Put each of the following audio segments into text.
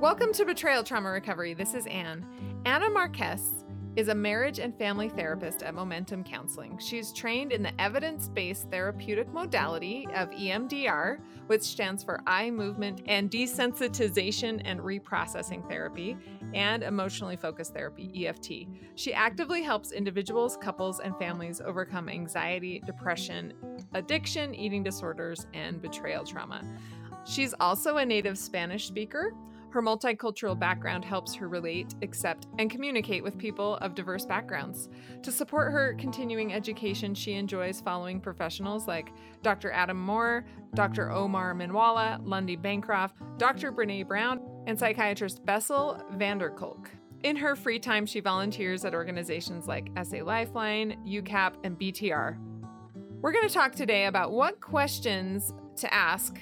Welcome to Betrayal Trauma Recovery. This is Anne. Anna Marquez is a marriage and family therapist at Momentum Counseling. She's trained in the evidence based therapeutic modality of EMDR, which stands for eye movement and desensitization and reprocessing therapy, and emotionally focused therapy, EFT. She actively helps individuals, couples, and families overcome anxiety, depression, addiction, eating disorders, and betrayal trauma. She's also a native Spanish speaker her multicultural background helps her relate, accept, and communicate with people of diverse backgrounds. To support her continuing education, she enjoys following professionals like Dr. Adam Moore, Dr. Omar Minwalla, Lundy Bancroft, Dr. Brene Brown, and psychiatrist Bessel van der Kolk. In her free time, she volunteers at organizations like SA Lifeline, UCAP, and BTR. We're going to talk today about what questions to ask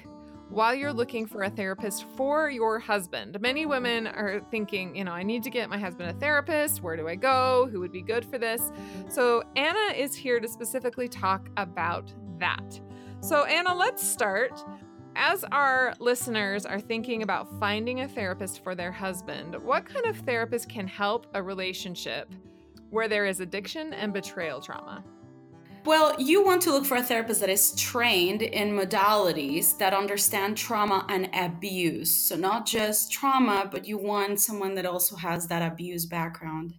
while you're looking for a therapist for your husband. Many women are thinking, you know, I need to get my husband a therapist. Where do I go? Who would be good for this? So, Anna is here to specifically talk about that. So, Anna, let's start. As our listeners are thinking about finding a therapist for their husband, what kind of therapist can help a relationship where there is addiction and betrayal trauma? Well, you want to look for a therapist that is trained in modalities that understand trauma and abuse. So, not just trauma, but you want someone that also has that abuse background.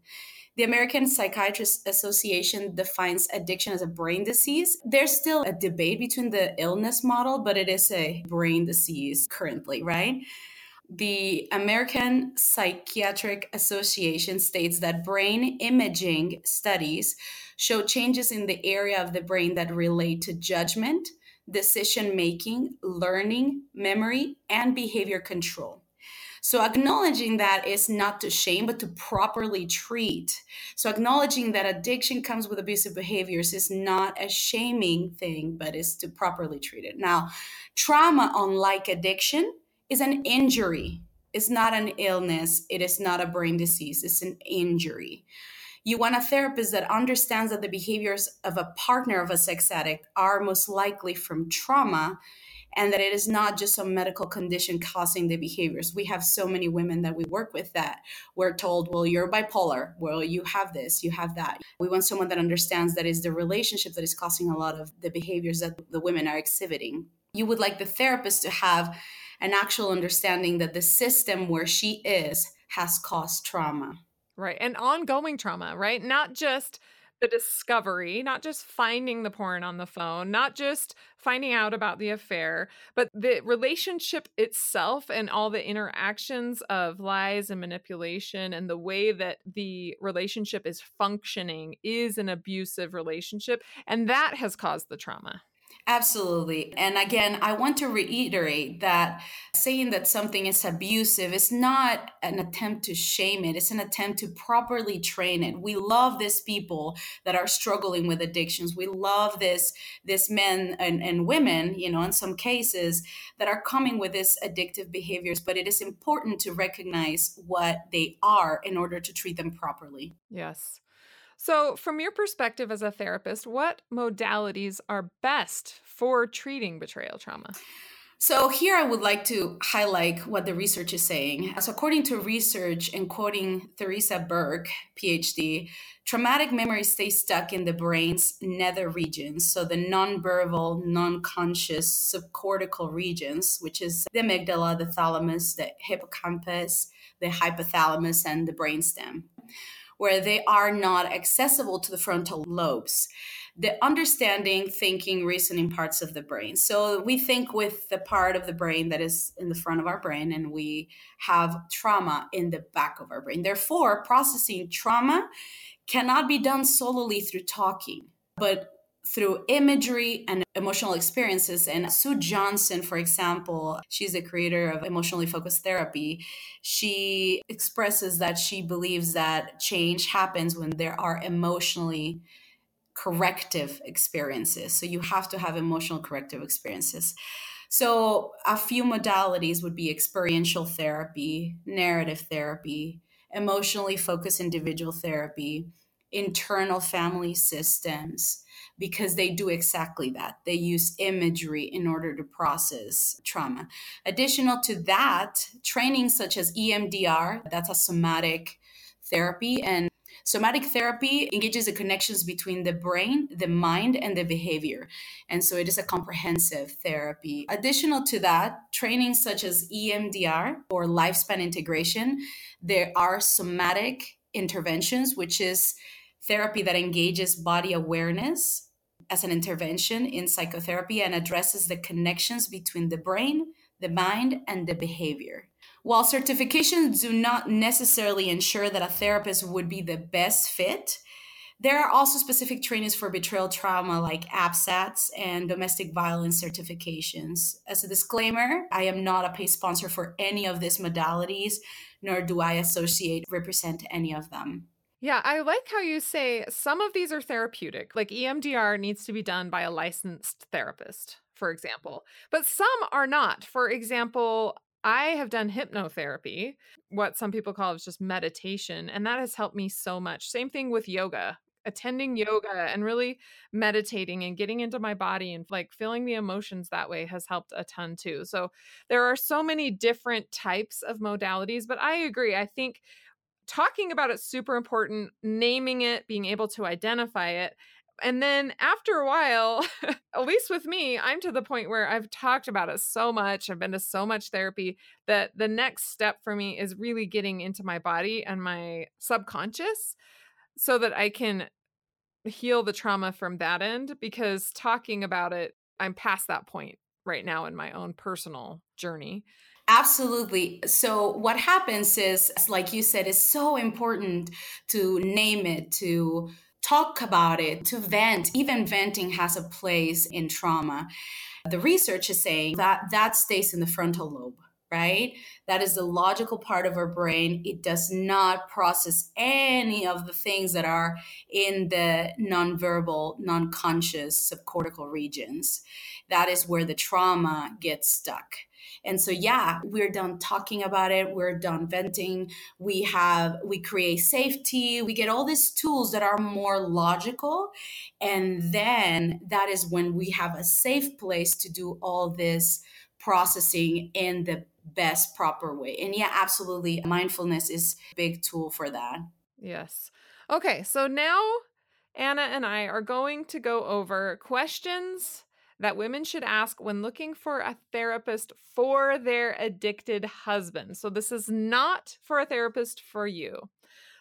The American Psychiatrist Association defines addiction as a brain disease. There's still a debate between the illness model, but it is a brain disease currently, right? the American Psychiatric Association states that brain imaging studies show changes in the area of the brain that relate to judgment, decision making, learning, memory, and behavior control. So, acknowledging that is not to shame, but to properly treat. So, acknowledging that addiction comes with abusive behaviors is not a shaming thing, but is to properly treat it. Now, trauma, unlike addiction, is an injury. It's not an illness. It is not a brain disease. It's an injury. You want a therapist that understands that the behaviors of a partner of a sex addict are most likely from trauma and that it is not just some medical condition causing the behaviors. We have so many women that we work with that we're told, well, you're bipolar. Well, you have this, you have that. We want someone that understands that is the relationship that is causing a lot of the behaviors that the women are exhibiting. You would like the therapist to have an actual understanding that the system where she is has caused trauma. Right. And ongoing trauma, right? Not just the discovery, not just finding the porn on the phone, not just finding out about the affair, but the relationship itself and all the interactions of lies and manipulation and the way that the relationship is functioning is an abusive relationship. And that has caused the trauma. Absolutely. And again, I want to reiterate that saying that something is abusive is not an attempt to shame it, it's an attempt to properly train it. We love these people that are struggling with addictions. We love this this men and, and women, you know, in some cases that are coming with these addictive behaviors, but it is important to recognize what they are in order to treat them properly. Yes. So, from your perspective as a therapist, what modalities are best for treating betrayal trauma? So, here I would like to highlight what the research is saying. So, according to research and quoting Theresa Burke, PhD, traumatic memory stays stuck in the brain's nether regions. So, the non-verbal, non conscious subcortical regions, which is the amygdala, the thalamus, the hippocampus, the hypothalamus, and the brainstem where they are not accessible to the frontal lobes the understanding, thinking, reasoning parts of the brain. So we think with the part of the brain that is in the front of our brain, and we have trauma in the back of our brain. Therefore, processing trauma cannot be done solely through talking, but through imagery and emotional experiences. And Sue Johnson, for example, she's the creator of emotionally focused therapy. She expresses that she believes that change happens when there are emotionally corrective experiences. So you have to have emotional corrective experiences. So a few modalities would be experiential therapy, narrative therapy, emotionally focused individual therapy, internal family systems because they do exactly that. They use imagery in order to process trauma. Additional to that, training such as EMDR, that's a somatic therapy, and Somatic therapy engages the connections between the brain, the mind, and the behavior. And so it is a comprehensive therapy. Additional to that, training such as EMDR or lifespan integration, there are somatic interventions, which is therapy that engages body awareness as an intervention in psychotherapy and addresses the connections between the brain, the mind, and the behavior. While certifications do not necessarily ensure that a therapist would be the best fit, there are also specific trainings for betrayal trauma like APSATs and domestic violence certifications. As a disclaimer, I am not a paid sponsor for any of these modalities, nor do I associate represent any of them. Yeah, I like how you say some of these are therapeutic. Like EMDR needs to be done by a licensed therapist, for example, but some are not. For example, I have done hypnotherapy, what some people call is just meditation, and that has helped me so much. Same thing with yoga. Attending yoga and really meditating and getting into my body and like feeling the emotions that way has helped a ton too. So there are so many different types of modalities, but I agree. I think talking about it's super important, naming it, being able to identify it. And then after a while, at least with me, I'm to the point where I've talked about it so much. I've been to so much therapy that the next step for me is really getting into my body and my subconscious so that I can heal the trauma from that end because talking about it, I'm past that point right now in my own personal journey. Absolutely. So, what happens is, like you said, it's so important to name it, to talk about it, to vent. Even venting has a place in trauma. The research is saying that that stays in the frontal lobe right? That is the logical part of our brain. It does not process any of the things that are in the nonverbal, non conscious subcortical regions. That is where the trauma gets stuck. And so, yeah, we're done talking about it. We're done venting. We have, we create safety. We get all these tools that are more logical. And then that is when we have a safe place to do all this processing in the best proper way. And yeah, absolutely. Mindfulness is a big tool for that. Yes. Okay. So now Anna and I are going to go over questions that women should ask when looking for a therapist for their addicted husband. So, this is not for a therapist for you.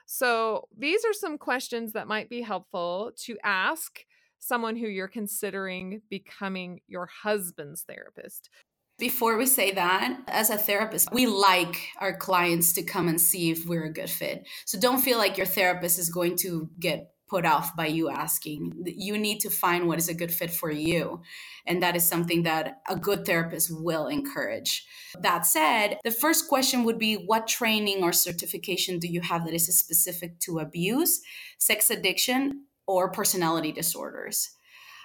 So, these are some questions that might be helpful to ask someone who you're considering becoming your husband's therapist. Before we say that, as a therapist, we like our clients to come and see if we're a good fit. So don't feel like your therapist is going to get put off by you asking. You need to find what is a good fit for you. And that is something that a good therapist will encourage. That said, the first question would be what training or certification do you have that is specific to abuse, sex addiction, or personality disorders?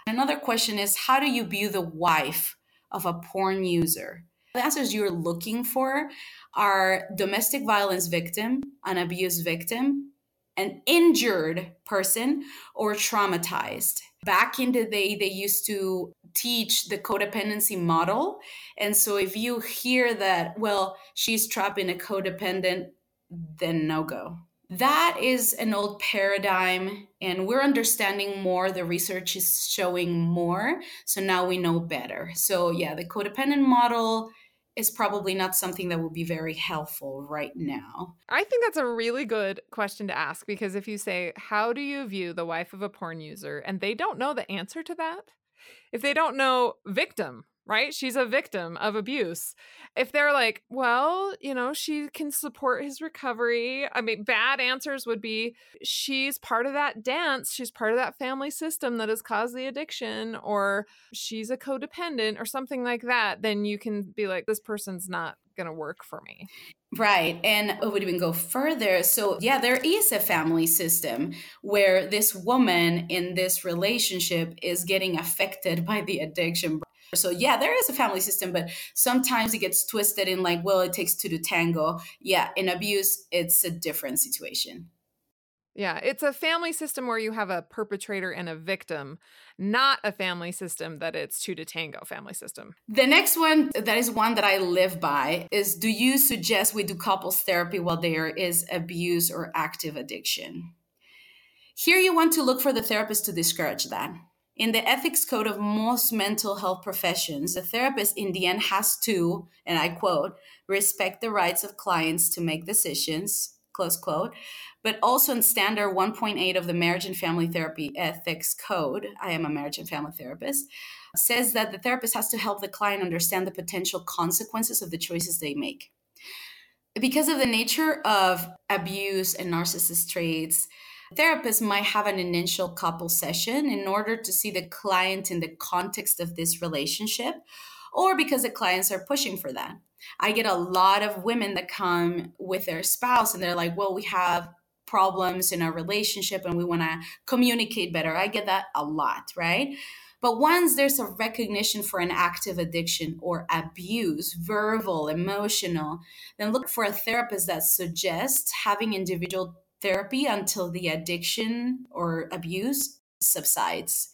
Another question is how do you view the wife of a porn user? The answers you're looking for are domestic violence victim, an abuse victim, an injured person or traumatized. Back in the day, they used to teach the codependency model. And so if you hear that, well, she's trapped in a codependent, then no go. That is an old paradigm, and we're understanding more. The research is showing more. So now we know better. So, yeah, the codependent model is probably not something that would be very helpful right now. I think that's a really good question to ask because if you say, How do you view the wife of a porn user? and they don't know the answer to that, if they don't know victim, right? She's a victim of abuse. If they're like, well, you know, she can support his recovery. I mean, bad answers would be she's part of that dance. She's part of that family system that has caused the addiction, or she's a codependent, or something like that. Then you can be like, this person's not going to work for me. Right. And it would even go further. So, yeah, there is a family system where this woman in this relationship is getting affected by the addiction so yeah, there is a family system, but sometimes it gets twisted in like, well, it takes two to tango. Yeah, in abuse, it's a different situation. Yeah, it's a family system where you have a perpetrator and a victim, not a family system that it's two to tango family system. The next one that is one that I live by is do you suggest we do couples therapy while there is abuse or active addiction? Here you want to look for the therapist to discourage that. In the ethics code of most mental health professions, the therapist in the end has to, and I quote, respect the rights of clients to make decisions, close quote, but also in standard 1.8 of the marriage and family therapy ethics code i am a marriage and family therapist says that the therapist has to help the client understand the potential consequences of the choices they make. Because of the nature of abuse and narcissist traits therapists might have an initial couple session in order to see the client in the context of this relationship or because the clients are pushing for that I get a lot of women that come with their spouse and they're like, well, we have problems in our relationship and we want to communicate better. I get that a lot, right? But once there's a recognition for an active addiction or abuse, verbal, emotional, then look for a therapist that suggests having individual therapy until the addiction or abuse subsides.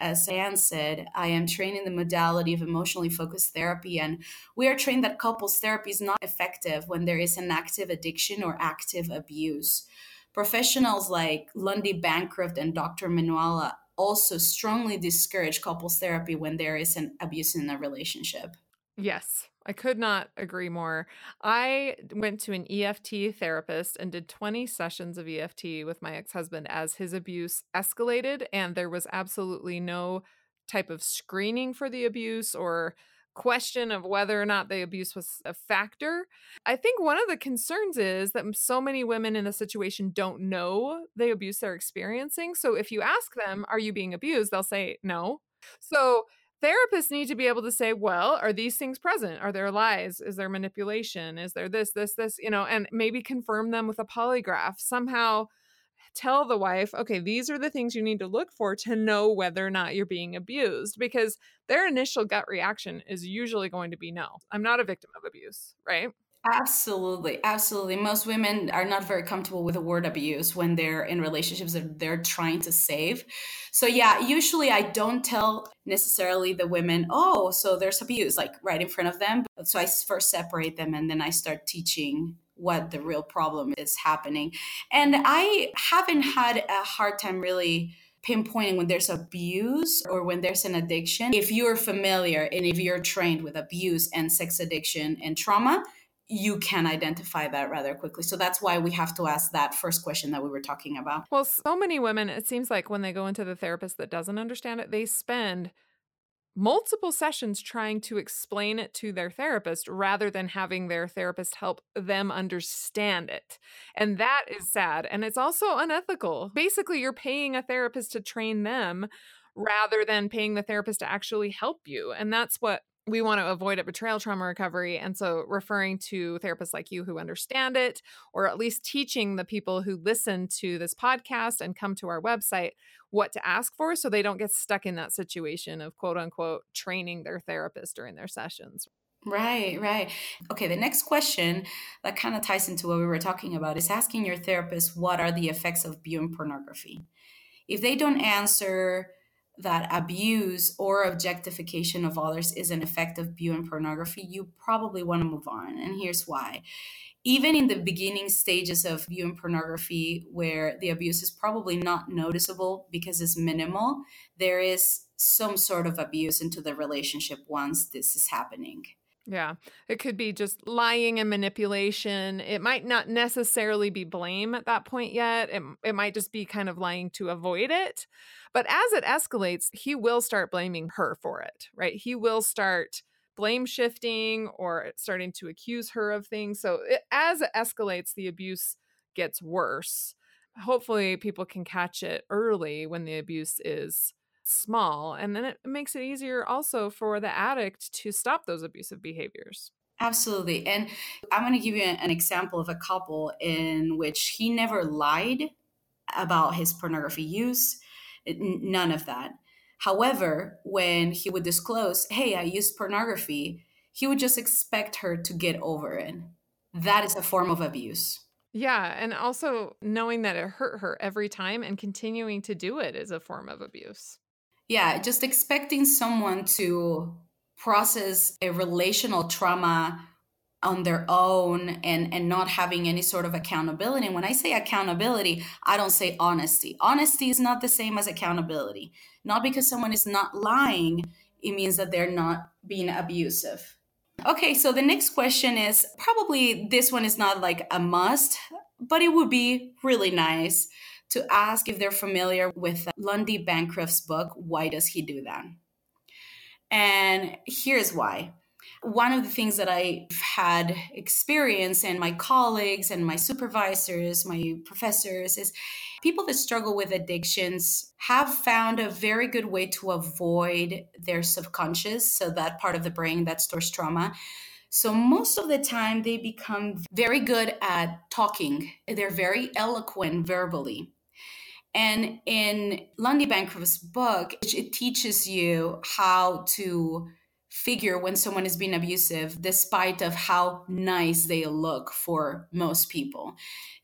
As Anne said, I am trained in the modality of emotionally focused therapy, and we are trained that couples therapy is not effective when there is an active addiction or active abuse. Professionals like Lundy Bancroft and Dr. Minwalla also strongly discourage couples therapy when there is an abuse in a relationship. Yes, I could not agree more. I went to an EFT therapist and did 20 sessions of EFT with my ex husband as his abuse escalated, and there was absolutely no type of screening for the abuse or question of whether or not the abuse was a factor. I think one of the concerns is that so many women in the situation don't know the abuse they're experiencing. So if you ask them, Are you being abused? they'll say no. So therapists need to be able to say, Well, are these things present? Are there lies? Is there manipulation? Is there this, this, this, you know, and maybe confirm them with a polygraph. Somehow tell the wife, okay, these are the things you need to look for to know whether or not you're being abused because their initial gut reaction is usually going to be no, I'm not a victim of abuse, right? Absolutely, absolutely. Most women are not very comfortable with the word abuse when they're in relationships that they're trying to save. So, yeah, usually I don't tell necessarily the women, oh, so there's abuse, like right in front of them. So I first separate them and then I start teaching what the real problem is happening. And I haven't had a hard time really pinpointing when there's abuse or when there's an addiction. If you're familiar and if you're trained with abuse and sex addiction and trauma, you can identify that rather quickly. So that's why we have to ask that first question that we were talking about. Well, so many women, it seems like when they go into the therapist that doesn't understand it, they spend multiple sessions trying to explain it to their therapist rather than having their therapist help them understand it. And that is sad. And it's also unethical. Basically, you're paying a therapist to train them rather than paying the therapist to actually help you. And that's what we want to avoid a betrayal trauma recovery. And so, referring to therapists like you who understand it, or at least teaching the people who listen to this podcast and come to our website what to ask for so they don't get stuck in that situation of quote unquote training their therapist during their sessions. Right, right. Okay, the next question that kind of ties into what we were talking about is asking your therapist what are the effects of viewing pornography. If they don't answer, that abuse or objectification of others is an effect of viewing pornography, you probably want to move on. And here's why. Even in the beginning stages of viewing pornography, where the abuse is probably not noticeable because it's minimal, there is some sort of abuse into the relationship once this is happening. Yeah, it could be just lying and manipulation. It might not necessarily be blame at that point yet. It, it might just be kind of lying to avoid it. But as it escalates, he will start blaming her for it, right? He will start blame shifting or starting to accuse her of things. So it, as it escalates, the abuse gets worse. Hopefully, people can catch it early when the abuse is small. And then it makes it easier also for the addict to stop those abusive behaviors. Absolutely. And I'm going to give you an example of a couple in which he never lied about his pornography use none of that. However, when he would disclose, hey, I used pornography, he would just expect her to get over it. That is a form of abuse. Yeah. And also knowing that it hurt her every time and continuing to do it is a form of abuse. Yeah. Just expecting someone to process a relational trauma on their own and and not having any sort of accountability. And when i say accountability i don't say honesty. Honesty is not the same as accountability. Not because someone is not lying it means that they're not being abusive. Okay so the next question is probably this one is not like a must but it would be really nice to ask if they're familiar with lundy bancroft's book why does he do that? And here's why one of the things that I've had experience and my colleagues and my supervisors, my professors is people that struggle with addictions have found a very good way to avoid their subconscious, so that part of the brain that stores trauma. So most of the time they become very good at talking. They're very eloquent verbally. And in Lundy Bancroft's book, it teaches you how to figure when someone is being abusive despite of how nice they look for most people.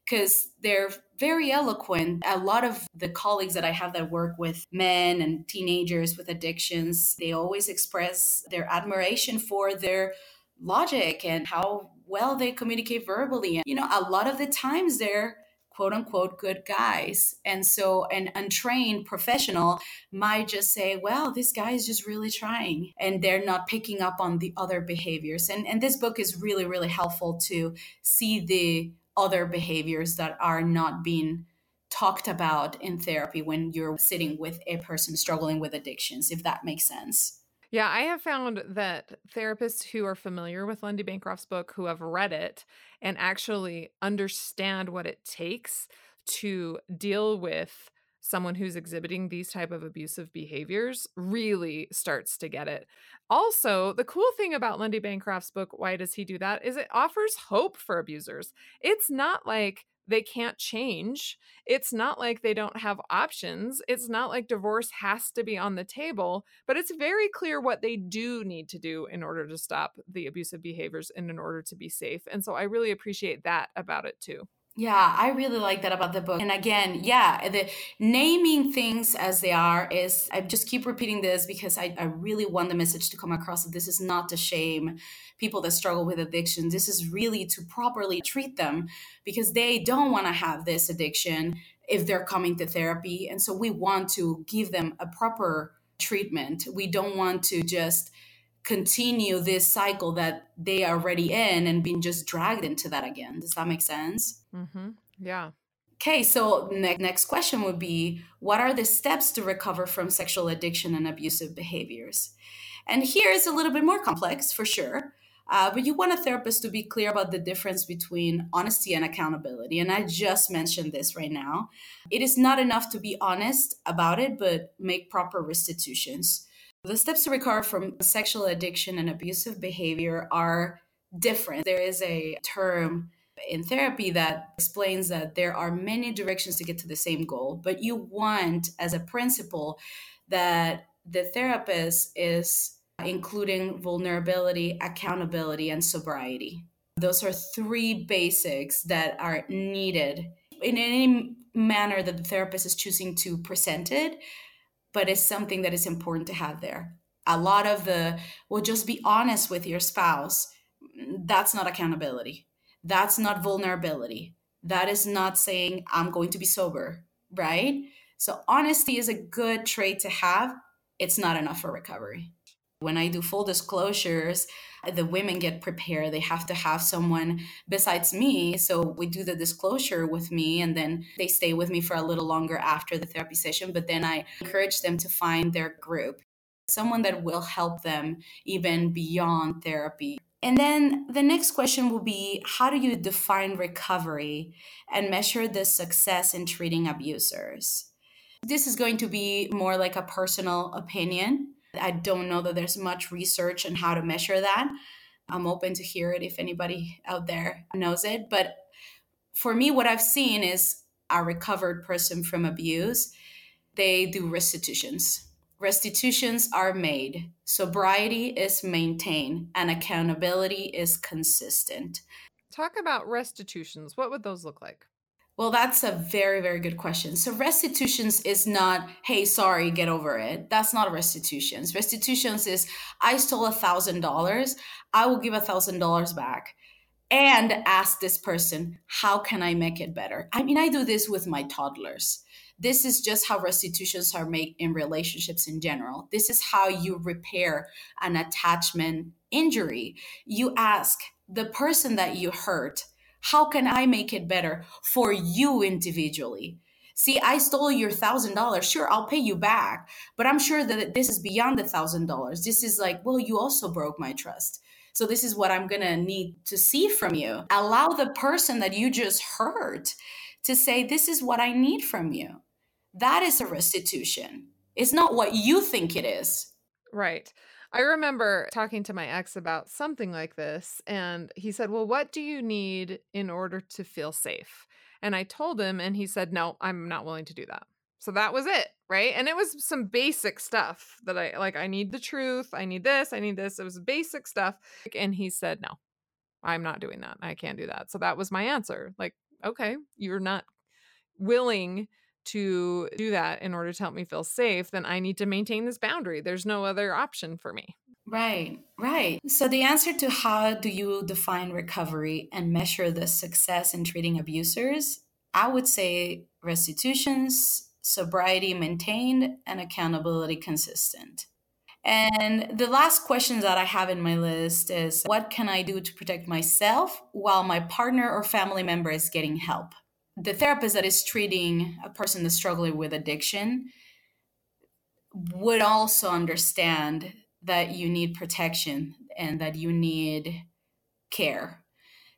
Because they're very eloquent. A lot of the colleagues that i have that work with men and teenagers with addictions they always express their admiration for their logic and how well they communicate verbally. And you know a lot of the times they're quote unquote good guys. And so an untrained professional might just say, well, this guy is just really trying and they're not picking up on the other behaviors. And, and this book is really, really helpful to see the other behaviors that are not being talked about in therapy when you're sitting with a person struggling with addictions, if that makes sense. Yeah, I have found that therapists who are familiar with Lundy Bancroft's book, who have read it and actually understand what it takes to deal with someone who's exhibiting these type of abusive behaviors really starts to get it. Also, the cool thing about Lundy Bancroft's book, Why Does He Do That, is it offers hope for abusers. It's not like they can't change. It's not like they don't have options. It's not like divorce has to be on the table, but it's very clear what they do need to do in order to stop the abusive behaviors and in order to be safe. And so I really appreciate that about it too. Yeah, I really like that about the book. And again, yeah, the naming things as they are is, I just keep repeating this because I, I really want the message to come across that this is not to shame people that struggle with addiction. This is really to properly treat them because they don't want to have this addiction if they're coming to therapy. And so we want to give them a proper treatment. We don't want to just continue this cycle that they are already in and being just dragged into that again. Does that make sense? Mm-hmm. Yeah. Okay, so ne- next question would be What are the steps to recover from sexual addiction and abusive behaviors? And here is a little bit more complex for sure. Uh, but you want a therapist to be clear about the difference between honesty and accountability. And I just mentioned this right now. It is not enough to be honest about it, but make proper restitutions. The steps to recover from sexual addiction and abusive behavior are different. There is a term in therapy that explains that there are many directions to get to the same goal, but you want, as a principle, that the therapist is including vulnerability, accountability, and sobriety. Those are three basics that are needed in any manner that the therapist is choosing to present it but it's something that is important to have there. A lot of the, well, just be honest with your spouse. That's not accountability. That's not vulnerability. That is not saying, I'm going to be sober, right? So, honesty is a good trait to have. It's not enough for recovery. When I do full disclosures, the women get prepared. They have to have someone besides me. So we do the disclosure with me, and then they stay with me for a little longer after the therapy session. But then I encourage them to find their group, someone that will help them even beyond therapy. And then the next question will be how do you define recovery and measure the success in treating abusers? This is going to be more like a personal opinion I don't know that there's much research on how to measure that. I'm open to hear it if anybody out there knows it. But for me, what I've seen is a recovered person from abuse, they do restitutions. Restitutions are made, sobriety is maintained, and accountability is consistent. Talk about restitutions. What would those look like? Well, that's a very, very good question. So, restitutions is not, hey, sorry, get over it. That's not restitutions. Restitutions is, I stole a thousand dollars. I will give a thousand dollars back and ask this person, how can I make it better? I mean, I do this with my toddlers. This is just how restitutions are made in relationships in general. This is how you repair an attachment injury. You ask the person that you hurt, how can I make it better for you individually? See, I stole your thousand dollars. Sure, I'll pay you back, but I'm sure that this is beyond the thousand dollars. This is like, well, you also broke my trust. So this is what I'm gonna need to see from you. Allow the person that you just hurt to say, this is what I need from you. That is a restitution. It's not what you think it is. Right. I remember talking to my ex about something like this, and he said, Well, what do you need in order to feel safe? And I told him, and he said, No, I'm not willing to do that. So that was it, right? And it was some basic stuff that I like. I need the truth. I need this. I need this. It was basic stuff. And he said, No, I'm not doing that. I can't do that. So that was my answer. Like, okay, you're not willing to do that in order to help me feel safe, then I need to maintain this boundary. There's no other option for me. Right, right. So the answer to how do you define recovery and measure the success in treating abusers, I would say restitutions, sobriety maintained, and accountability consistent. And the last question that I have in my list is what can I do to protect myself while my partner or family member is getting help? The therapist that is treating a person that's struggling with addiction would also understand that you need protection and that you need care.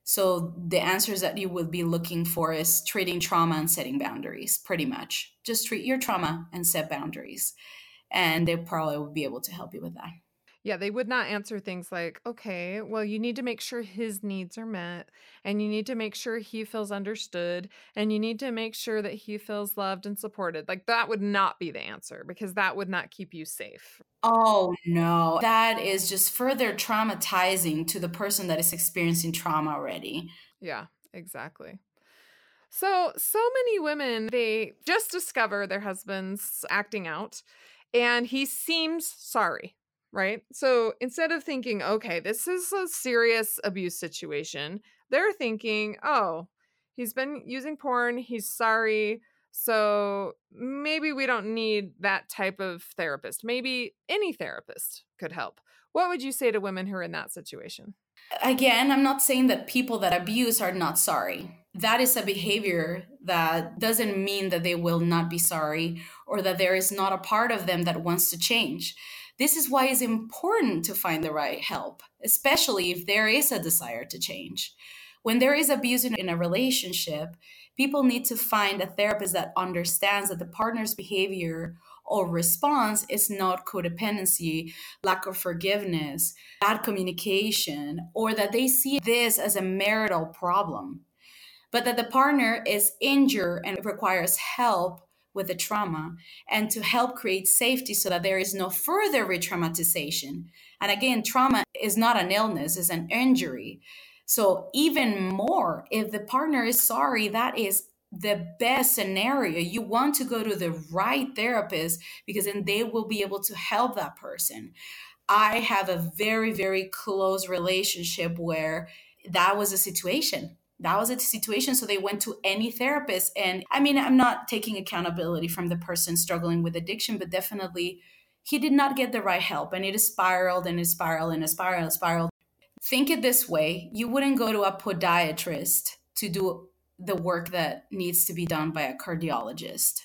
So the answers that you would be looking for is treating trauma and setting boundaries, pretty much. Just treat your trauma and set boundaries. And they probably will be able to help you with that. Yeah, they would not answer things like, okay, well, you need to make sure his needs are met, and you need to make sure he feels understood, and you need to make sure that he feels loved and supported. Like, that would not be the answer because that would not keep you safe. Oh, no. That is just further traumatizing to the person that is experiencing trauma already. Yeah, exactly. So, so many women, they just discover their husband's acting out, and he seems sorry right? So instead of thinking, okay, this is a serious abuse situation, they're thinking, oh, he's been using porn, he's sorry. So maybe we don't need that type of therapist. Maybe any therapist could help. What would you say to women who are in that situation? Again, I'm not saying that people that abuse are not sorry. That is a behavior that doesn't mean that they will not be sorry or that there is not a part of them that wants to change this is why it's important to find the right help, especially if there is a desire to change. When there is abuse in a relationship, people need to find a therapist that understands that the partner's behavior or response is not codependency, lack of forgiveness, bad communication, or that they see this as a marital problem, but that the partner is injured and requires help with the trauma and to help create safety so that there is no further re traumatization. And again, trauma is not an illness, it's an injury. So, even more, if the partner is sorry, that is the best scenario. You want to go to the right therapist because then they will be able to help that person. I have a very, very close relationship where that was a situation that was a situation. So they went to any therapist. And I mean, I'm not taking accountability from the person struggling with addiction, but definitely he did not get the right help. And it spiraled and it spiraled and it spiraled and spiraled. Think it this way you wouldn't go to a podiatrist to do the work that needs to be done by a cardiologist.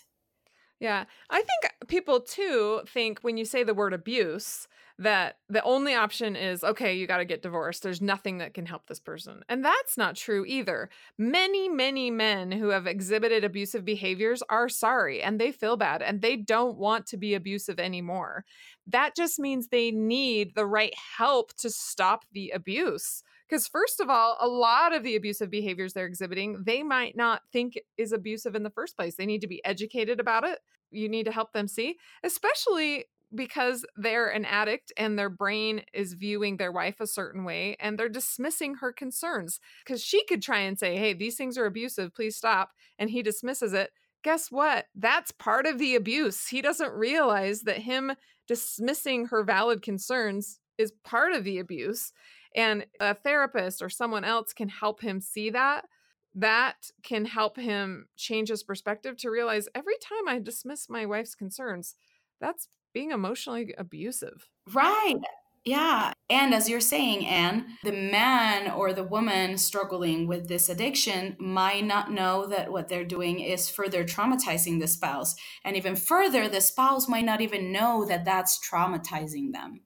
Yeah. I think people too think when you say the word abuse, that the only option is okay, you got to get divorced. There's nothing that can help this person. And that's not true either. Many, many men who have exhibited abusive behaviors are sorry and they feel bad and they don't want to be abusive anymore. That just means they need the right help to stop the abuse. Because, first of all, a lot of the abusive behaviors they're exhibiting, they might not think is abusive in the first place. They need to be educated about it. You need to help them see, especially because they're an addict and their brain is viewing their wife a certain way and they're dismissing her concerns because she could try and say hey these things are abusive please stop and he dismisses it. Guess what? That's part of the abuse. He doesn't realize that him dismissing her valid concerns is part of the abuse and a therapist or someone else can help him see that. That can help him change his perspective to realize every time I dismiss my wife's concerns, that's being emotionally abusive. Right. Yeah. And as you're saying, Anne, the man or the woman struggling with this addiction might not know that what they're doing is further traumatizing the spouse. And even further, the spouse might not even know that that's traumatizing them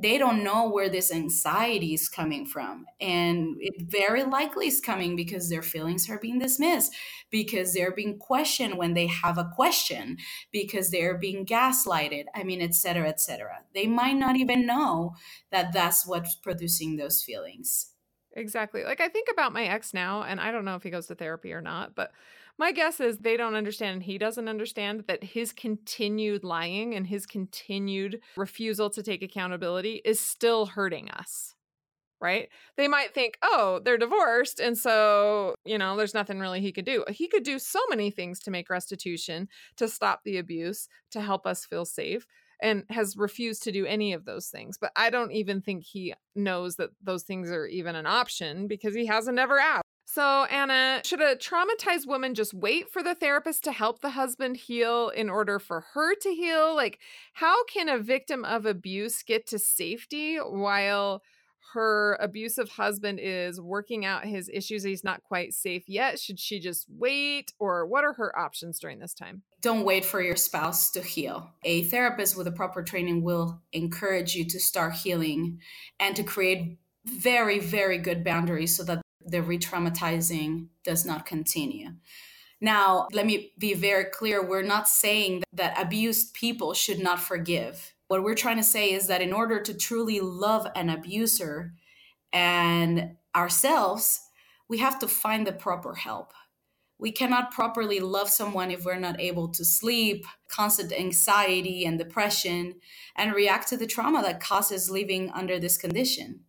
they don't know where this anxiety is coming from. And it very likely is coming because their feelings are being dismissed, because they're being questioned when they have a question, because they're being gaslighted. I mean, etc., cetera, et cetera. They might not even know that that's what's producing those feelings. Exactly. Like I think about my ex now, and I don't know if he goes to therapy or not, but my guess is they don't understand and he doesn't understand that his continued lying and his continued refusal to take accountability is still hurting us. Right? They might think, oh, they're divorced. And so, you know, there's nothing really he could do. He could do so many things to make restitution, to stop the abuse, to help us feel safe and has refused to do any of those things. But I don't even think he knows that those things are even an option because he hasn't ever asked. So, Anna, should a traumatized woman just wait for the therapist to help the husband heal in order for her to heal? Like, how can a victim of abuse get to safety while her abusive husband is working out his issues? He's not quite safe yet. Should she just wait, or what are her options during this time? Don't wait for your spouse to heal. A therapist with a proper training will encourage you to start healing and to create very, very good boundaries so that the re traumatizing does not continue. Now, let me be very clear we're not saying that abused people should not forgive. What we're trying to say is that in order to truly love an abuser and ourselves, we have to find the proper help. We cannot properly love someone if we're not able to sleep, constant anxiety and depression, and react to the trauma that causes living under this condition.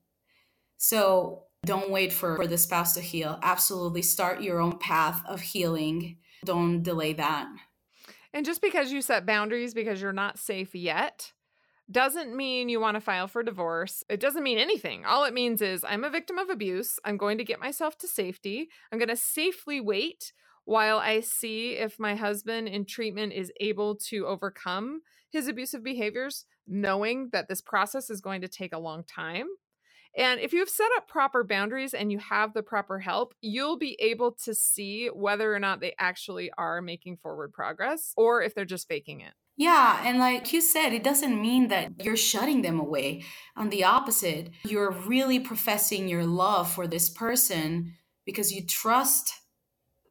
So, don't wait for, for the spouse to heal. Absolutely start your own path of healing. Don't delay that. And just because you set boundaries because you're not safe yet doesn't mean you want to file for divorce. It doesn't mean anything. All it means is I'm a victim of abuse. I'm going to get myself to safety. I'm going to safely wait while I see if my husband in treatment is able to overcome his abusive behaviors, knowing that this process is going to take a long time. And if you've set up proper boundaries and you have the proper help, you'll be able to see whether or not they actually are making forward progress or if they're just faking it. Yeah, and like you said, it doesn't mean that you're shutting them away. On the opposite, you're really professing your love for this person because you trust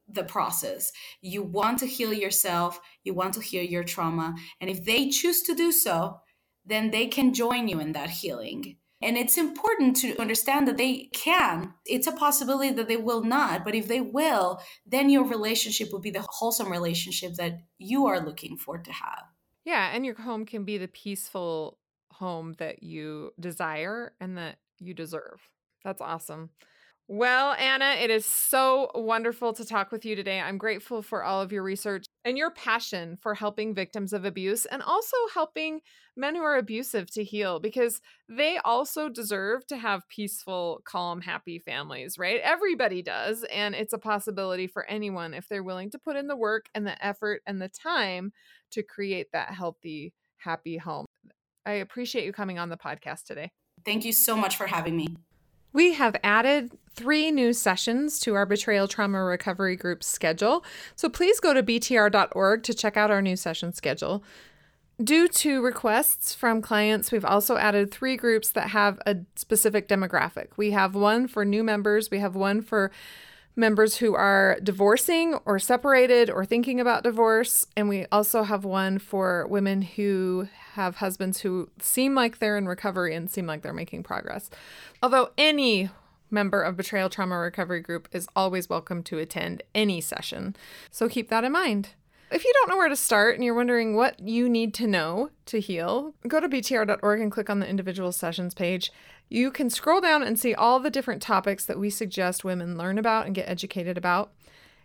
the process. You want to heal yourself, you want to heal your trauma. And if they choose to do so, then they can join you in that healing. And it's important to understand that they can. It's a possibility that they will not, but if they will, then your relationship will be the wholesome relationship that you are looking for to have. Yeah, and your home can be the peaceful home that you desire and that you deserve. That's awesome. Well, Anna, it is so wonderful to talk with you today. I'm grateful for all of your research and your passion for helping victims of abuse and also helping men who are abusive to heal because they also deserve to have peaceful, calm, happy families, right? Everybody does. And it's a possibility for anyone if they're willing to put in the work and the effort and the time to create that healthy, happy home. I appreciate you coming on the podcast today. Thank you so much for having me. We have added three new sessions to our Betrayal Trauma Recovery Group schedule, so please go to btr.org to check out our new session schedule. Due to requests from clients, we've also added three groups that have a specific demographic. We have one for new members, we have one for members who are divorcing or separated or thinking about divorce. And we also have one for women who have husbands who seem like they're in recovery and seem like they're making progress. Although any member of Betrayal Trauma Recovery Group is always welcome to attend any session. So keep that in mind. If you don't know where to start and you're wondering what you need to know to heal, go to btr.org and click on the individual sessions page. You can scroll down and see all the different topics that we suggest women learn about and get educated about.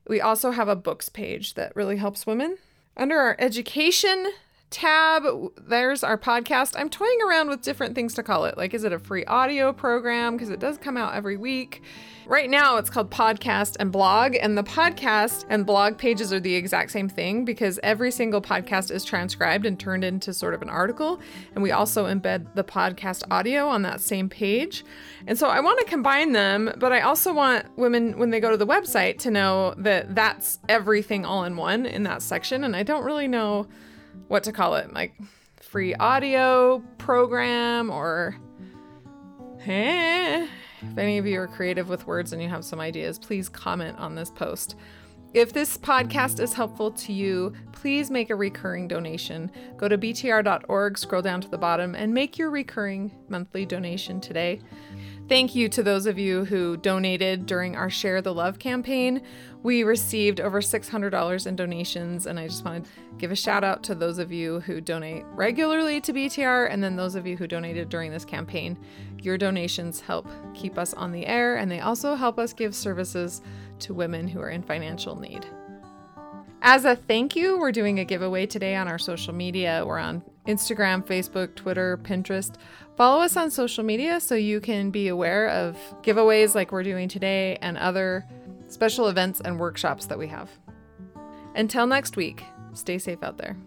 We also have a books page that really helps women. Under our education tab, there's our podcast. I'm toying around with different things to call it. Like, is it a free audio program? Because it does come out every week. Right now, it's called podcast and blog, and the podcast and blog pages are the exact same thing because every single podcast is transcribed and turned into sort of an article. And we also embed the podcast audio on that same page. And so I want to combine them, but I also want women, when they go to the website, to know that that's everything all in one in that section. And I don't really know what to call it like free audio program or. Eh. If any of you are creative with words and you have some ideas, please comment on this post. If this podcast is helpful to you, please make a recurring donation. Go to btr.org, scroll down to the bottom, and make your recurring monthly donation today. Thank you to those of you who donated during our Share the Love campaign. We received over $600 in donations, and I just want to give a shout out to those of you who donate regularly to BTR and then those of you who donated during this campaign. Your donations help keep us on the air, and they also help us give services to women who are in financial need. As a thank you, we're doing a giveaway today on our social media. We're on Instagram, Facebook, Twitter, Pinterest. Follow us on social media so you can be aware of giveaways like we're doing today and other special events and workshops that we have. Until next week, stay safe out there.